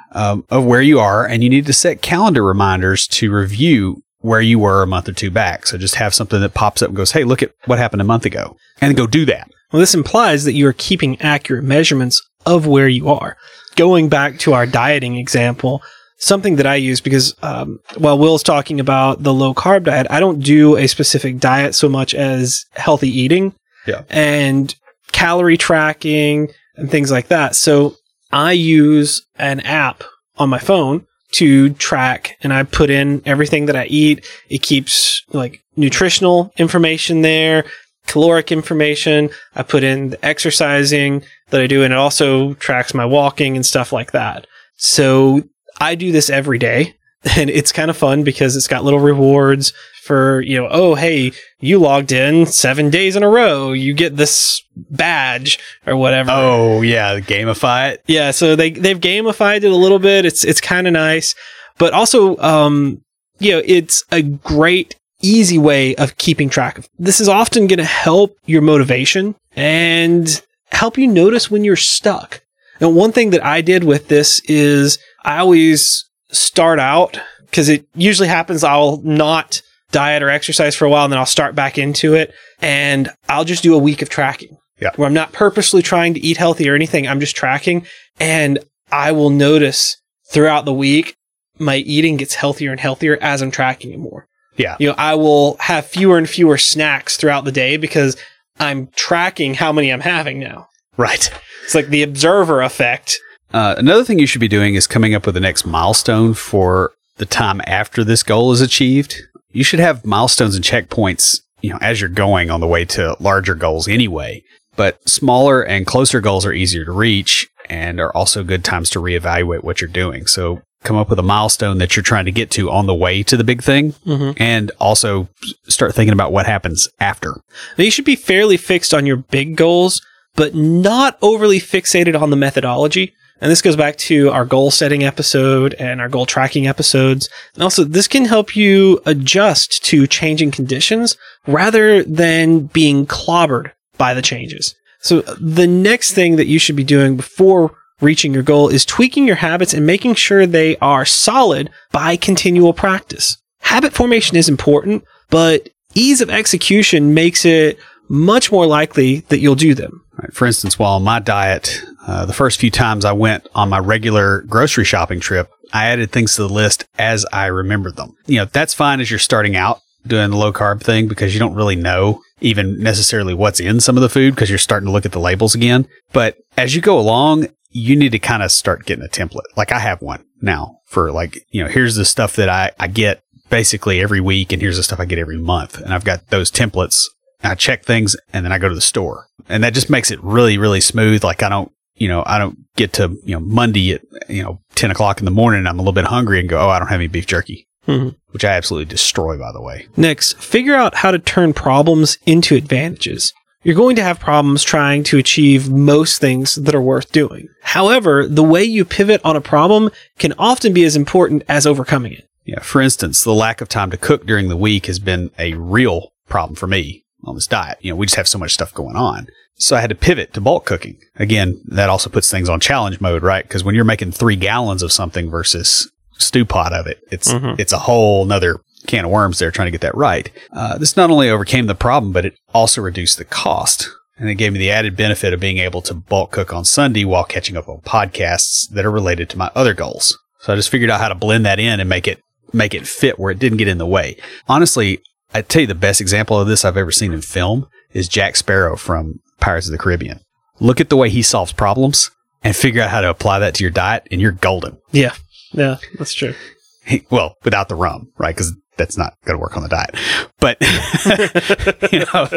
<laughs> um, of where you are. And you need to set calendar reminders to review where you were a month or two back. So just have something that pops up and goes, Hey, look at what happened a month ago and go do that. Well, this implies that you are keeping accurate measurements of where you are. Going back to our dieting example, something that I use because um, while Will's talking about the low carb diet, I don't do a specific diet so much as healthy eating Yeah. and calorie tracking and things like that. So I use an app on my phone to track and I put in everything that I eat. It keeps like nutritional information there, caloric information. I put in the exercising that I do and it also tracks my walking and stuff like that. So I do this every day <laughs> and it's kind of fun because it's got little rewards for, you know, oh, hey, you logged in seven days in a row. You get this badge or whatever. Oh, yeah. Gamify it. Yeah, so they they've gamified it a little bit. It's it's kind of nice, but also um you know, it's a great easy way of keeping track of. This is often going to help your motivation and help you notice when you're stuck. And one thing that I did with this is I always start out because it usually happens I'll not diet or exercise for a while and then I'll start back into it and I'll just do a week of tracking. Yeah. Where I'm not purposely trying to eat healthy or anything. I'm just tracking and I will notice throughout the week my eating gets healthier and healthier as I'm tracking it more. Yeah. You know, I will have fewer and fewer snacks throughout the day because I'm tracking how many I'm having now. Right. It's like the observer effect. Uh, another thing you should be doing is coming up with the next milestone for the time after this goal is achieved. You should have milestones and checkpoints, you know, as you're going on the way to larger goals anyway. But smaller and closer goals are easier to reach and are also good times to reevaluate what you're doing. So come up with a milestone that you're trying to get to on the way to the big thing Mhm. and also start thinking about what happens after. Now, you should be fairly fixed on your big goals, but not overly fixated on the methodology. And this goes back to our goal setting episode and our goal tracking episodes. And also, this can help you adjust to changing conditions rather than being clobbered by the changes. So the next thing that you should be doing before reaching your goal is tweaking your habits and making sure they are solid by continual practice. Habit formation is important, but ease of execution makes it much more likely that you'll do them. Right. For instance, while my diet, uh, the first few times I went on my regular grocery shopping trip, I added things to the list as I remembered them. You know, that's fine as you're starting out doing the low carb thing because you don't really know even necessarily what's in some of the food because you're starting to look at the labels again. But as you go along, you need to kind of start getting a template. Like I have one now for like, you know, here's the stuff that I, I get basically every week and here's the stuff I get every month. And I've got those templates I check things and then I go to the store. And that just makes it really, really smooth. Like I don't, you know, I don't get to, you know, Monday at, you know, 10 o'clock in the morning and I'm a little bit hungry and go, oh, I don't have any beef jerky, Mhm. which I absolutely destroy, by the way. Next, figure out how to turn problems into advantages. You're going to have problems trying to achieve most things that are worth doing. However, the way you pivot on a problem can often be as important as overcoming it. Yeah. For instance, the lack of time to cook during the week has been a real problem for me on this diet. You know, we just have so much stuff going on. So I had to pivot to bulk cooking. Again, that also puts things on challenge mode, right? Because when you're making three gallons of something versus stew pot of it, it's Mhm. it's a whole nother can of worms there trying to get that right. Uh, this not only overcame the problem, but it also reduced the cost. And it gave me the added benefit of being able to bulk cook on Sunday while catching up on podcasts that are related to my other goals. So I just figured out how to blend that in and make it make it fit where it didn't get in the way. Honestly, I tell you the best example of this I've ever seen in film is Jack Sparrow from Pirates of the Caribbean. Look at the way he solves problems and figure out how to apply that to your diet and you're golden. Yeah. Yeah, that's true. He- well, without the rum, right? Because that's not going to work on the diet. But <laughs> you know,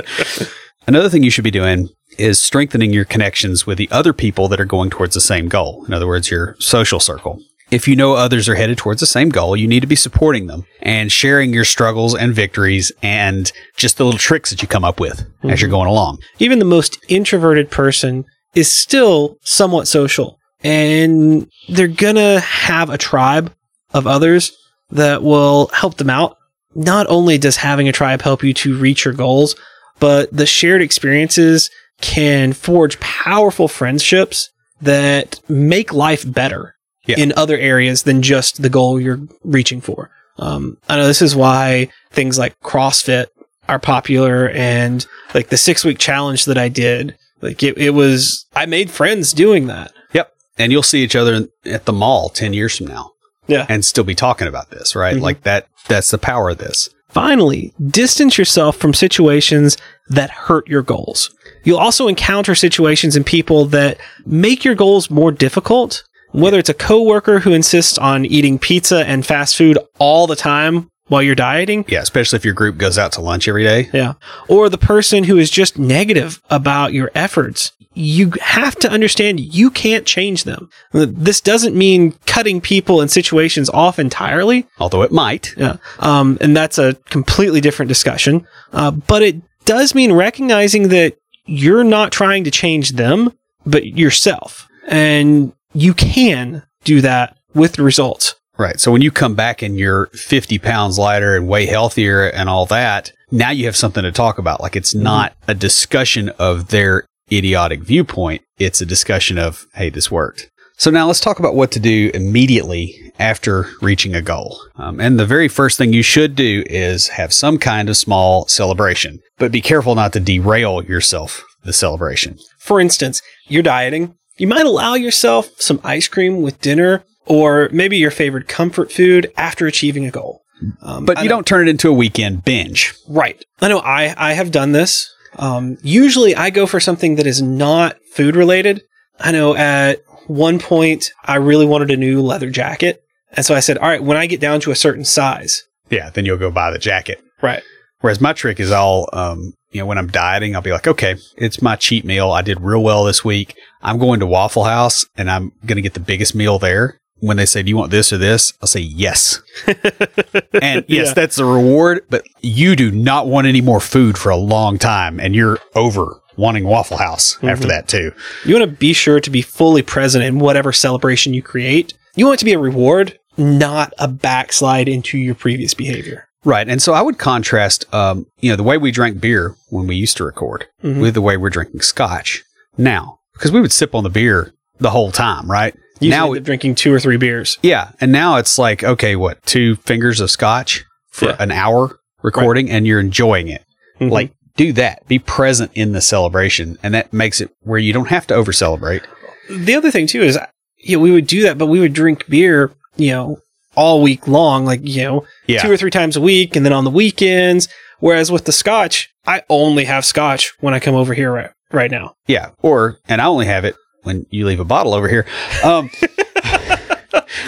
another thing you should be doing is strengthening your connections with the other people that are going towards the same goal. In other words, your social circle. If you know others are headed towards the same goal, you need to be supporting them and sharing your struggles and victories and just the little tricks that you come up with as you're mhm. going along. Even the most introverted person is still somewhat social and they're gonna have a tribe of others that will help them out. Not only does having a tribe help you to reach your goals, but the shared experiences can forge powerful friendships that make life better Yeah. in other areas than just the goal you're reaching for. Um, I know this is why things like CrossFit are popular and like the six week challenge that I did. Like it, it was, I made friends doing that. Yep. And you'll see each other at the mall 10 years from now Yeah. and still be talking about this, right? Mhm. Like that, that's the power of this. Finally, distance yourself from situations that hurt your goals. You'll also encounter situations and people that make your goals more difficult. Whether it's a coworker who insists on eating pizza and fast food all the time while you're dieting, Yeah. Especially if your group goes out to lunch every day. Yeah. Or the person who is just negative about your efforts. You have to understand you can't change them. This doesn't mean cutting people and situations off entirely. Although it might. Yeah. Um, and that's a completely different discussion. Uh, but it does mean recognizing that you're not trying to change them, but yourself. And you can do that with results. Right. So when you come back and you're 50 pounds lighter and way healthier and all that, now you have something to talk about. Like it's not a discussion of their idiotic viewpoint. It's a discussion of, hey, this worked. So now let's talk about what to do immediately after reaching a goal. Um, and the very first thing you should do is have some kind of small celebration, but be careful not to derail yourself the celebration. For instance, you're dieting. You might allow yourself some ice cream with dinner or maybe your favorite comfort food after achieving a goal. Um, But you don't turn it into a weekend binge. Right. I know I, I have done this. Um, usually I go for something that is not food related. I know at one point I really wanted a new leather jacket. And so I said, all right, when I get down to a certain size. Yeah. Then you'll go buy the jacket. Right. Whereas my trick is all, um, you know, when I'm dieting, I'll be like, okay, it's my cheat meal. I did real well this week. I'm going to Waffle House and I'm going to get the biggest meal there. When they say, do you want this or this? I'll say yes. <laughs> and yes, Yeah. that's the reward, but you do not want any more food for a long time and you're over wanting Waffle House after that too. You want to be sure to be fully present in whatever celebration you create. You want it to be a reward, not a backslide into your previous behavior. Right. And so I would contrast, um, you know, the way we drank beer when we used to record Mhm. with the way we're drinking scotch now, because we would sip on the beer the whole time, right? Usually now, we're drinking two or three beers. yeah. And now it's like, okay, what, two fingers of scotch for Yeah. an hour recording and you're enjoying it. Mhm. Like, do that. Be present in the celebration. And that makes it where you don't have to over celebrate. the other thing too is, you know, we would do that, but we would drink beer, you know, all week long, like, you know, Yeah. two or three times a week and then on the weekends. Whereas with the scotch, I only have scotch when I come over here right, now. Yeah. Or, and I only have it when you leave a bottle over here. Um, <laughs>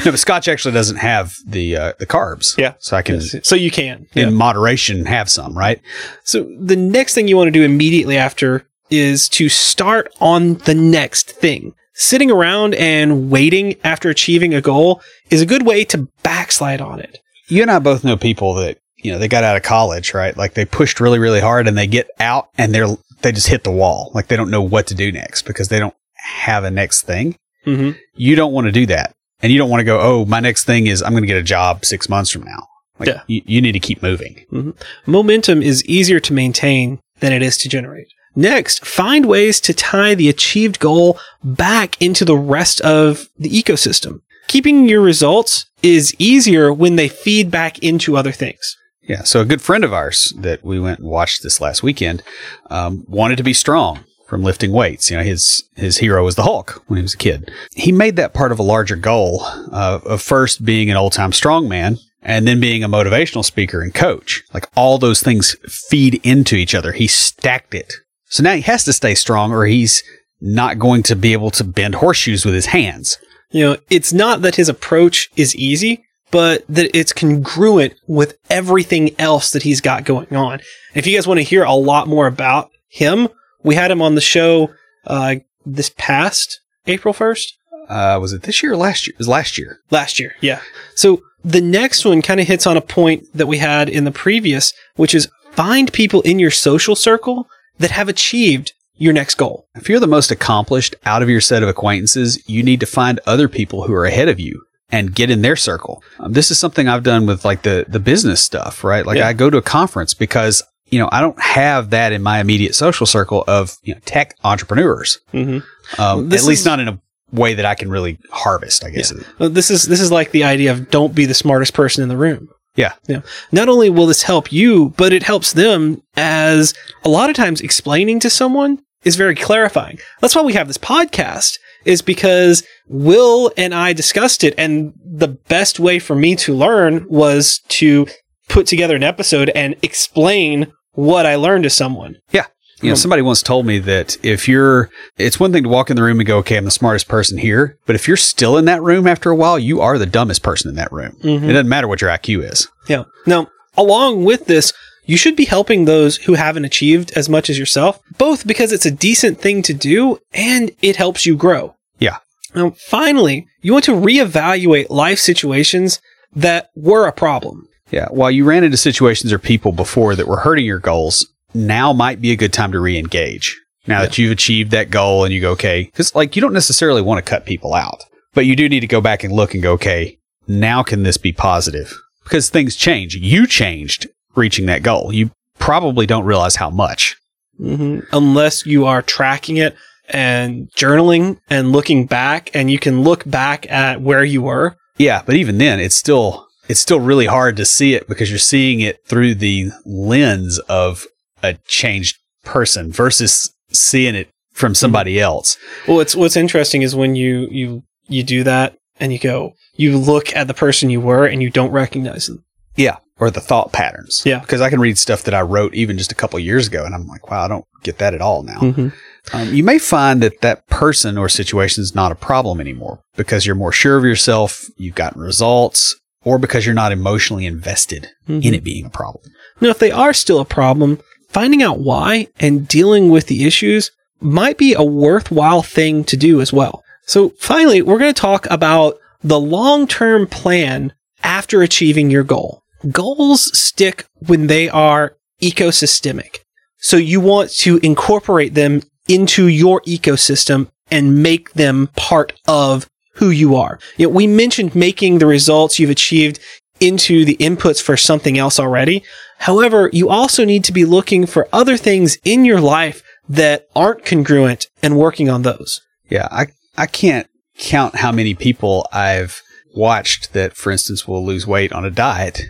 no, but scotch actually doesn't have the, uh, the carbs. Yeah. So I can, So you can. in Yeah. moderation have some, right? So the next thing you want to do immediately after is to start on the next thing. sitting around and waiting after achieving a goal is a good way to backslide on it. You and I both know people that, you know, they got out of college, right? Like they pushed really, really hard and they get out and they're, they just hit the wall. Like they don't know what to do next because they don't have a next thing. Mm-hmm. You don't want to do that. And you don't want to go, oh, my next thing is I'm going to get a job six months from now. Like Yeah. you, you need to keep moving. Momentum is easier to maintain than it is to generate. Next, find ways to tie the achieved goal back into the rest of the ecosystem. Keeping your results is easier when they feed back into other things. Yeah. So a good friend of ours that we went and watched this last weekend um, wanted to be strong from lifting weights. You know, his his hero was the Hulk when he was a kid. He made that part of a larger goal uh, of first being an old time strongman and then being a motivational speaker and coach. Like all those things feed into each other. He stacked it. So now he has to stay strong or he's not going to be able to bend horseshoes with his hands. You know, it's not that his approach is easy, but that it's congruent with everything else that he's got going on. If you guys want to hear a lot more about him, we had him on the show uh, this past April 1st. Uh, was it this year or last year? It was last year. Last year, yeah. So the next one kind of hits on a point that we had in the previous, which is find people in your social circle that have achieved your next goal. If you're the most accomplished out of your set of acquaintances, you need to find other people who are ahead of you and get in their circle. Um, this is something I've done with like the the business stuff, right? Like Yeah. I go to a conference because you know I don't have that in my immediate social circle of you know tech entrepreneurs. Mm-hmm. Um, at least is- not in a way that I can really harvest. I guess. This is this is like the idea of don't be the smartest person in the room. Yeah. Yeah. Not only will this help you, but it helps them as a lot of times explaining to someone is very clarifying. That's why we have this podcast is because Will and I discussed it and the best way for me to learn was to put together an episode and explain what I learned to someone. Yeah. You know, somebody once told me that if you're, it's one thing to walk in the room and go, okay, I'm the smartest person here. But if you're still in that room after a while, you are the dumbest person in that room. Mhm. It doesn't matter what your IQ is. Yeah. Now, along with this, you should be helping those who haven't achieved as much as yourself, both because it's a decent thing to do and it helps you grow. Yeah. Now, finally, you want to reevaluate life situations that were a problem. Yeah. While you ran into situations or people before that were hurting your goals, now might be a good time to re engage. Now that you've achieved that goal and you go, okay, because like you don't necessarily want to cut people out, but you do need to go back and look and go, okay, now can this be positive? Because things change. You changed reaching that goal. You probably don't realize how much. hmm Unless you are tracking it and journaling and looking back, and you can look back at where you were. Yeah, but even then, it's still it's still really hard to see it because you're seeing it through the lens of a changed person versus seeing it from somebody else. Well, it's what's interesting is when you you you do that and you go, you look at the person you were and you don't recognize them. Yeah, or the thought patterns. Yeah. because I can read stuff that I wrote even just a couple years ago, and I'm like, wow, I don't get that at all now. Mm-hmm. Um, you may find that that person or situation is not a problem anymore because you're more sure of yourself, you've gotten results, or because you're not emotionally invested in it being a problem. Now, if they are still a problem, finding out why and dealing with the issues might be a worthwhile thing to do as well. So finally, we're going to talk about the long-term plan after achieving your goal. Goals stick when they are ecosystemic. So you want to incorporate them into your ecosystem and make them part of who you are. You know, we mentioned making the results you've achieved into the inputs for something else already. However, you also need to be looking for other things in your life that aren't congruent and working on those. Yeah, I I can't count how many people I've watched that, for instance, will lose weight on a diet,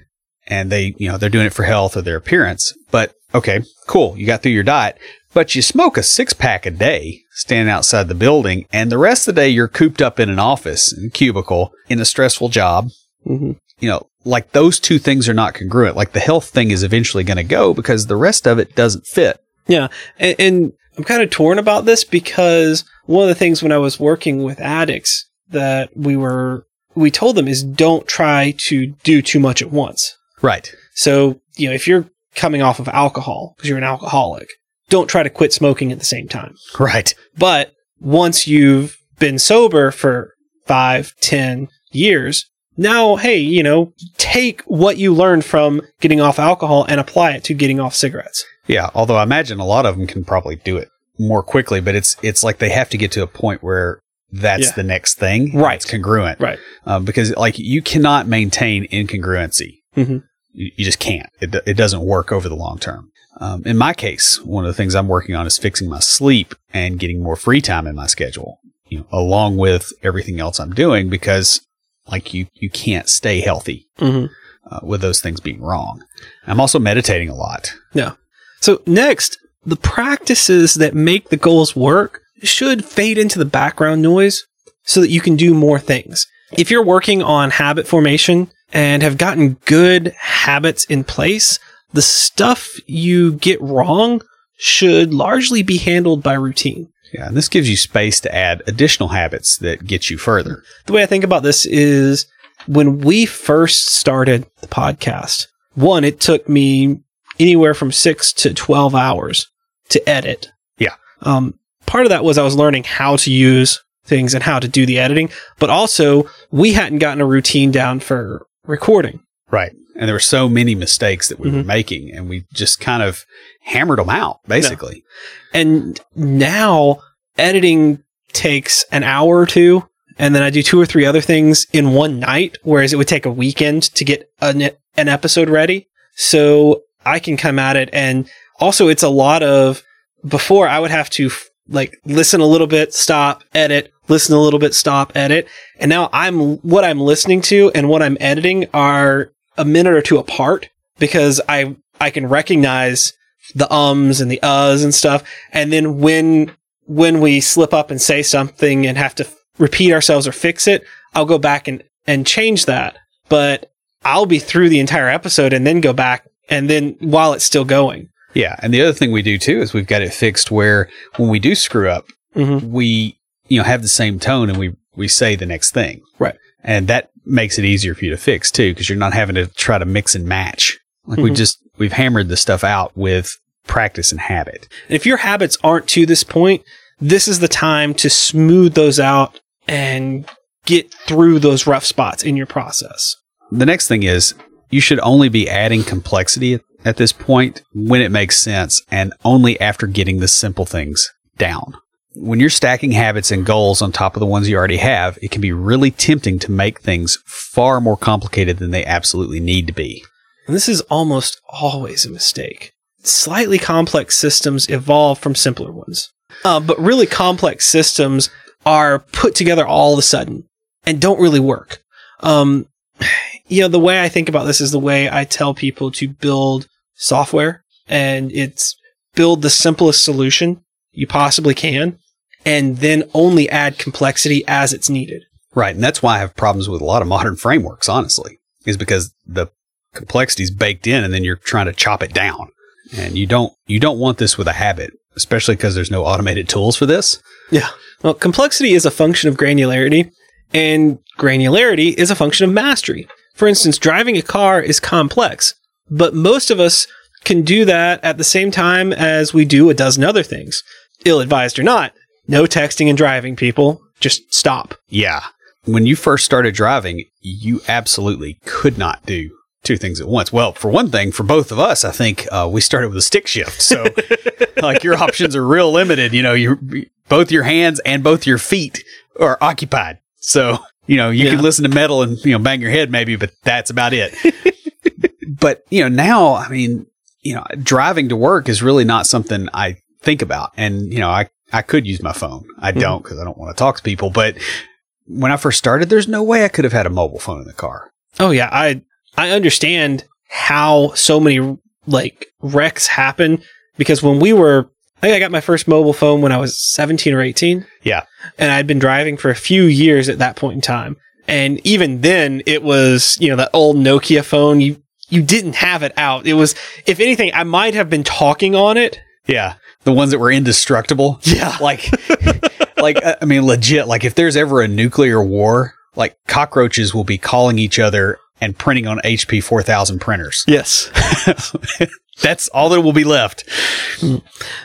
and they you know they're doing it for health or their appearance. But okay, cool, you got through your diet, but you smoke a six pack a day standing outside the building, and the rest of the day you're cooped up in an office, in a cubicle, in a stressful job. Mm-hmm. You know, like those two things are not congruent. Like the health thing is eventually going to go because the rest of it doesn't fit. Yeah. And, and I'm kind of torn about this because one of the things when I was working with addicts that we were, we told them is don't try to do too much at once. Right. So, you know, if you're coming off of alcohol because you're an alcoholic, don't try to quit smoking at the same time. Right. But once you've been sober for five, ten years. Now, hey, you know, take what you learned from getting off alcohol and apply it to getting off cigarettes. Yeah, although I imagine a lot of them can probably do it more quickly, but it's it's like they have to get to a point where that's Yeah. the next thing. Right. It's congruent. Right. Um, because like you cannot maintain incongruency. Mhm. You, you just can't. It, it doesn't work over the long term. Um, in my case, one of the things I'm working on is fixing my sleep and getting more free time in my schedule, you know, along with everything else I'm doing because like you, you can't stay healthy, Mm-hmm. uh, with those things being wrong. I'm also meditating a lot. Yeah. So next, the practices that make the goals work should fade into the background noise so that you can do more things. If you're working on habit formation and have gotten good habits in place, the stuff you get wrong should largely be handled by routine. Yeah. And this gives you space to add additional habits that get you further. The way I think about this is when we first started the podcast, one, it took me anywhere from six to 12 hours to edit. Yeah. Um, part of that was I was learning how to use things and how to do the editing, but also we hadn't gotten a routine down for recording. Right. And there were so many mistakes that we were Mhm. making and we just kind of hammered them out basically. And now editing takes an hour or two. And then I do two or three other things in one night, whereas it would take a weekend to get an, an episode ready. So I can come at it. And also it's a lot of before I would have to f- like listen a little bit, stop, edit, listen a little bit, stop, edit. And now I'm what I'm listening to and what I'm editing are a minute or two apart because I, I can recognize the ums and the uhs and stuff. And then when, when we slip up and say something and have to f- repeat ourselves or fix it, I'll go back and, and change that. But I'll be through the entire episode and then go back and then while it's still going. Yeah. And the other thing we do too is we've got it fixed where when we do screw up, Mm-hmm. we, you know, have the same tone and we, we say the next thing. Right. And that makes it easier for you to fix too, because you're not having to try to mix and match. Like we Mhm. just, we've hammered the stuff out with practice and habit. And if your habits aren't to this point, this is the time to smooth those out and get through those rough spots in your process. The next thing is you should only be adding complexity at, this point when it makes sense and only after getting the simple things down. When you're stacking habits and goals on top of the ones you already have, it can be really tempting to make things far more complicated than they absolutely need to be. And this is almost always a mistake. Slightly complex systems evolve from simpler ones. Uh, but really complex systems are put together all of a sudden and don't really work. Um, <sighs> you know, the way I think about this is the way I tell people to build software and it's build the simplest solution you possibly can and then only add complexity as it's needed. Right. And that's why I have problems with a lot of modern frameworks, honestly, is because the complexity is baked in and then you're trying to chop it down. And you don't, you don't want this with a habit, especially because there's no automated tools for this. Yeah. Well, complexity is a function of granularity, and granularity is a function of mastery. For instance, driving a car is complex, but most of us can do that at the same time as we do a dozen other things. Ill advised or not, no texting and driving, people. Just stop. Yeah. When you first started driving, you absolutely could not do two things at once. Well, for one thing, for both of us, I think uh, we started with a stick shift. So, <laughs> like, your options are real limited. You know, you both your hands and both your feet are occupied. So, you know, you Yeah. can listen to metal and, you know, bang your head maybe, but that's about it. <laughs> but, you know, now, I mean, you know, driving to work is really not something I think about. And, you know, I, I could use my phone. I Mhm. don't because I don't want to talk to people. But when I first started, there's no way I could have had a mobile phone in the car. Oh yeah, I I understand how so many like wrecks happen because when we were I think I got my first mobile phone when I was 17 or 18. Yeah. And I'd been driving for a few years at that point in time. And even then it was, you know, that old Nokia phone you you didn't have it out. It was if anything I might have been talking on it. Yeah. The ones that were indestructible. Yeah. <laughs> Like, <laughs> like, uh, I mean, legit, like if there's ever a nuclear war, like cockroaches will be calling each other and printing on HP 4000 printers. Yes. <laughs> That's all that will be left.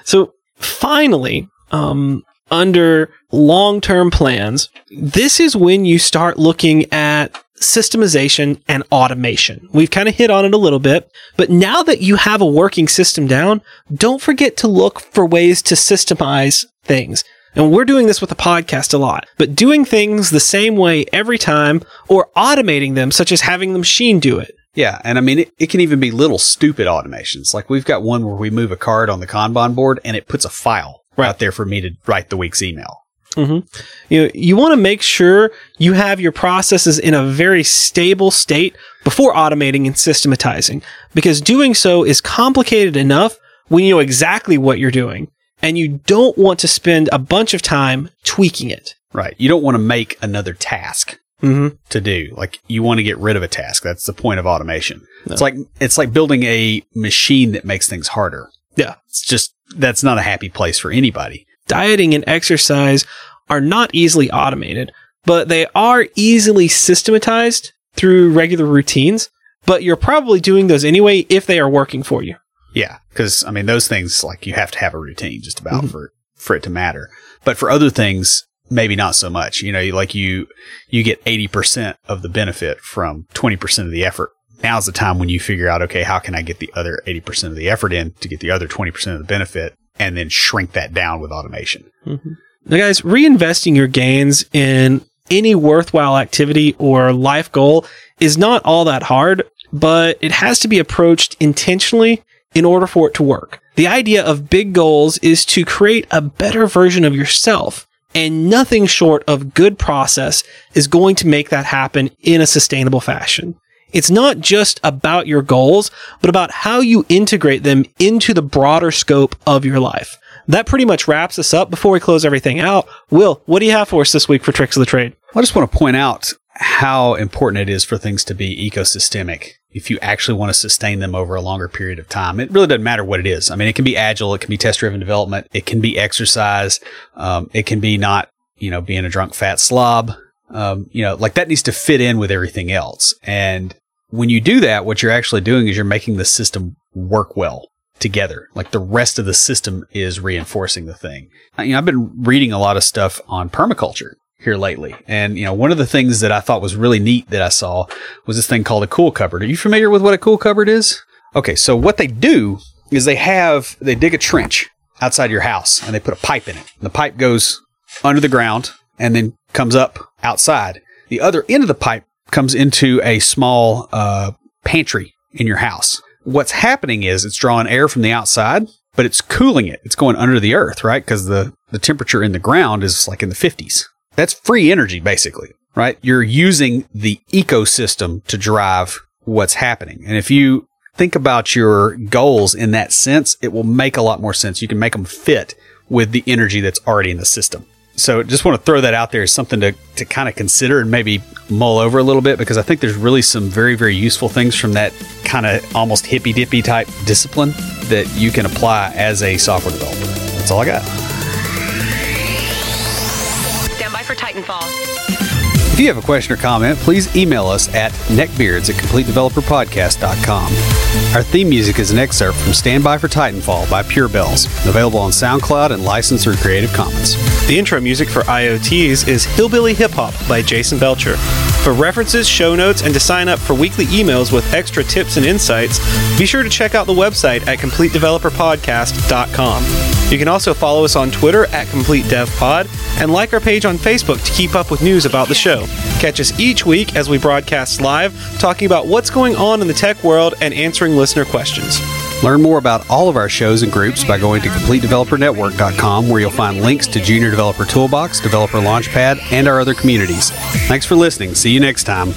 So finally, um, under long term plans, this is when you start looking at systemization and automation. We've kind of hit on it a little bit, but now that you have a working system down, don't forget to look for ways to systemize things. And we're doing this with the podcast a lot, but doing things the same way every time or automating them, such as having the machine do it. Yeah, and I mean it, it can even be little stupid automations. Like we've got one where we move a card on the Kanban board and it puts a file Right. out there for me to write the week's email. You know, you want to make sure you have your processes in a very stable state before automating and systematizing, because doing so is complicated enough when you know exactly what you're doing, and you don't want to spend a bunch of time tweaking it. Right. You don't want to make another task Mm-hmm. to do. Like you want to get rid of a task. That's the point of automation. It's like it's like building a machine that makes things harder. Yeah. It's just that's not a happy place for anybody. Dieting and exercise are not easily automated, but they are easily systematized through regular routines. But you're probably doing those anyway if they are working for you. Yeah, because I mean those things like you have to have a routine just about Mhm. for for it to matter. But for other things, maybe not so much. You know, like you you get eighty percent of the benefit from twenty percent of the effort. Now's the time when you figure out, okay, how can I get the other eighty percent of the effort in to get the other twenty percent of the benefit, and then shrink that down with automation. Mm-hmm. Now, guys, reinvesting your gains in any worthwhile activity or life goal is not all that hard, but it has to be approached intentionally in order for it to work. The idea of big goals is to create a better version of yourself, and nothing short of good process is going to make that happen in a sustainable fashion. It's not just about your goals, but about how you integrate them into the broader scope of your life. That pretty much wraps us up before we close everything out. Will, what do you have for us this week for Tricks of the Trade? I just want to point out how important it is for things to be ecosystemic if you actually want to sustain them over a longer period of time. It really doesn't matter what it is. I mean, it can be agile, it can be test driven development, it can be exercise, um, it can be not, you know, being a drunk fat slob. Um, you know, like that needs to fit in with everything else. And when you do that, what you're actually doing is you're making the system work well together. Like the rest of the system is reinforcing the thing. You know, I've been reading a lot of stuff on permaculture here lately. And, you know, one of the things that I thought was really neat that I saw was this thing called a cool cupboard. Are you familiar with what a cool cupboard is? Okay. So what they do is they have, they dig a trench outside your house and they put a pipe in it. And the pipe goes under the ground and then comes up outside. The other end of the pipe comes into a small, uh, pantry in your house. What's happening is it's drawing air from the outside, but it's cooling it. It's going under the earth, right? Because the, the temperature in the ground is like in the 50s. That's free energy, basically, right? You're using the ecosystem to drive what's happening. And if you think about your goals in that sense, it will make a lot more sense. You can make them fit with the energy that's already in the system. So just want to throw that out there as something to, to kind of consider and maybe mull over a little bit because I think there's really some very, very useful things from that kind of almost hippy dippy type discipline that you can apply as a software developer. That's all I got. You have a question or comment, please email us at neckbeards at completedeveloperpodcast.com. Our theme music is an excerpt from Stand By for Titanfall by Pure Bells, available on SoundCloud and licensed through Creative Commons. The intro music for IoTease is Hillbilly Hip Hop by Jason Belcher. For references, show notes, and to sign up for weekly emails with extra tips and insights, be sure to check out the website at CompleteDeveloperPodcast.com. You can also follow us on Twitter at CompleteDevPod and like our page on Facebook to keep up with news about the show. Catch us each week as we broadcast live, talking about what's going on in the tech world and answering listener questions. Learn more about all of our shows and groups by going to CompleteDeveloperNetwork.com, where you'll find links to Junior Developer Toolbox, Developer Launchpad, and our other communities. Thanks for listening. See you next time.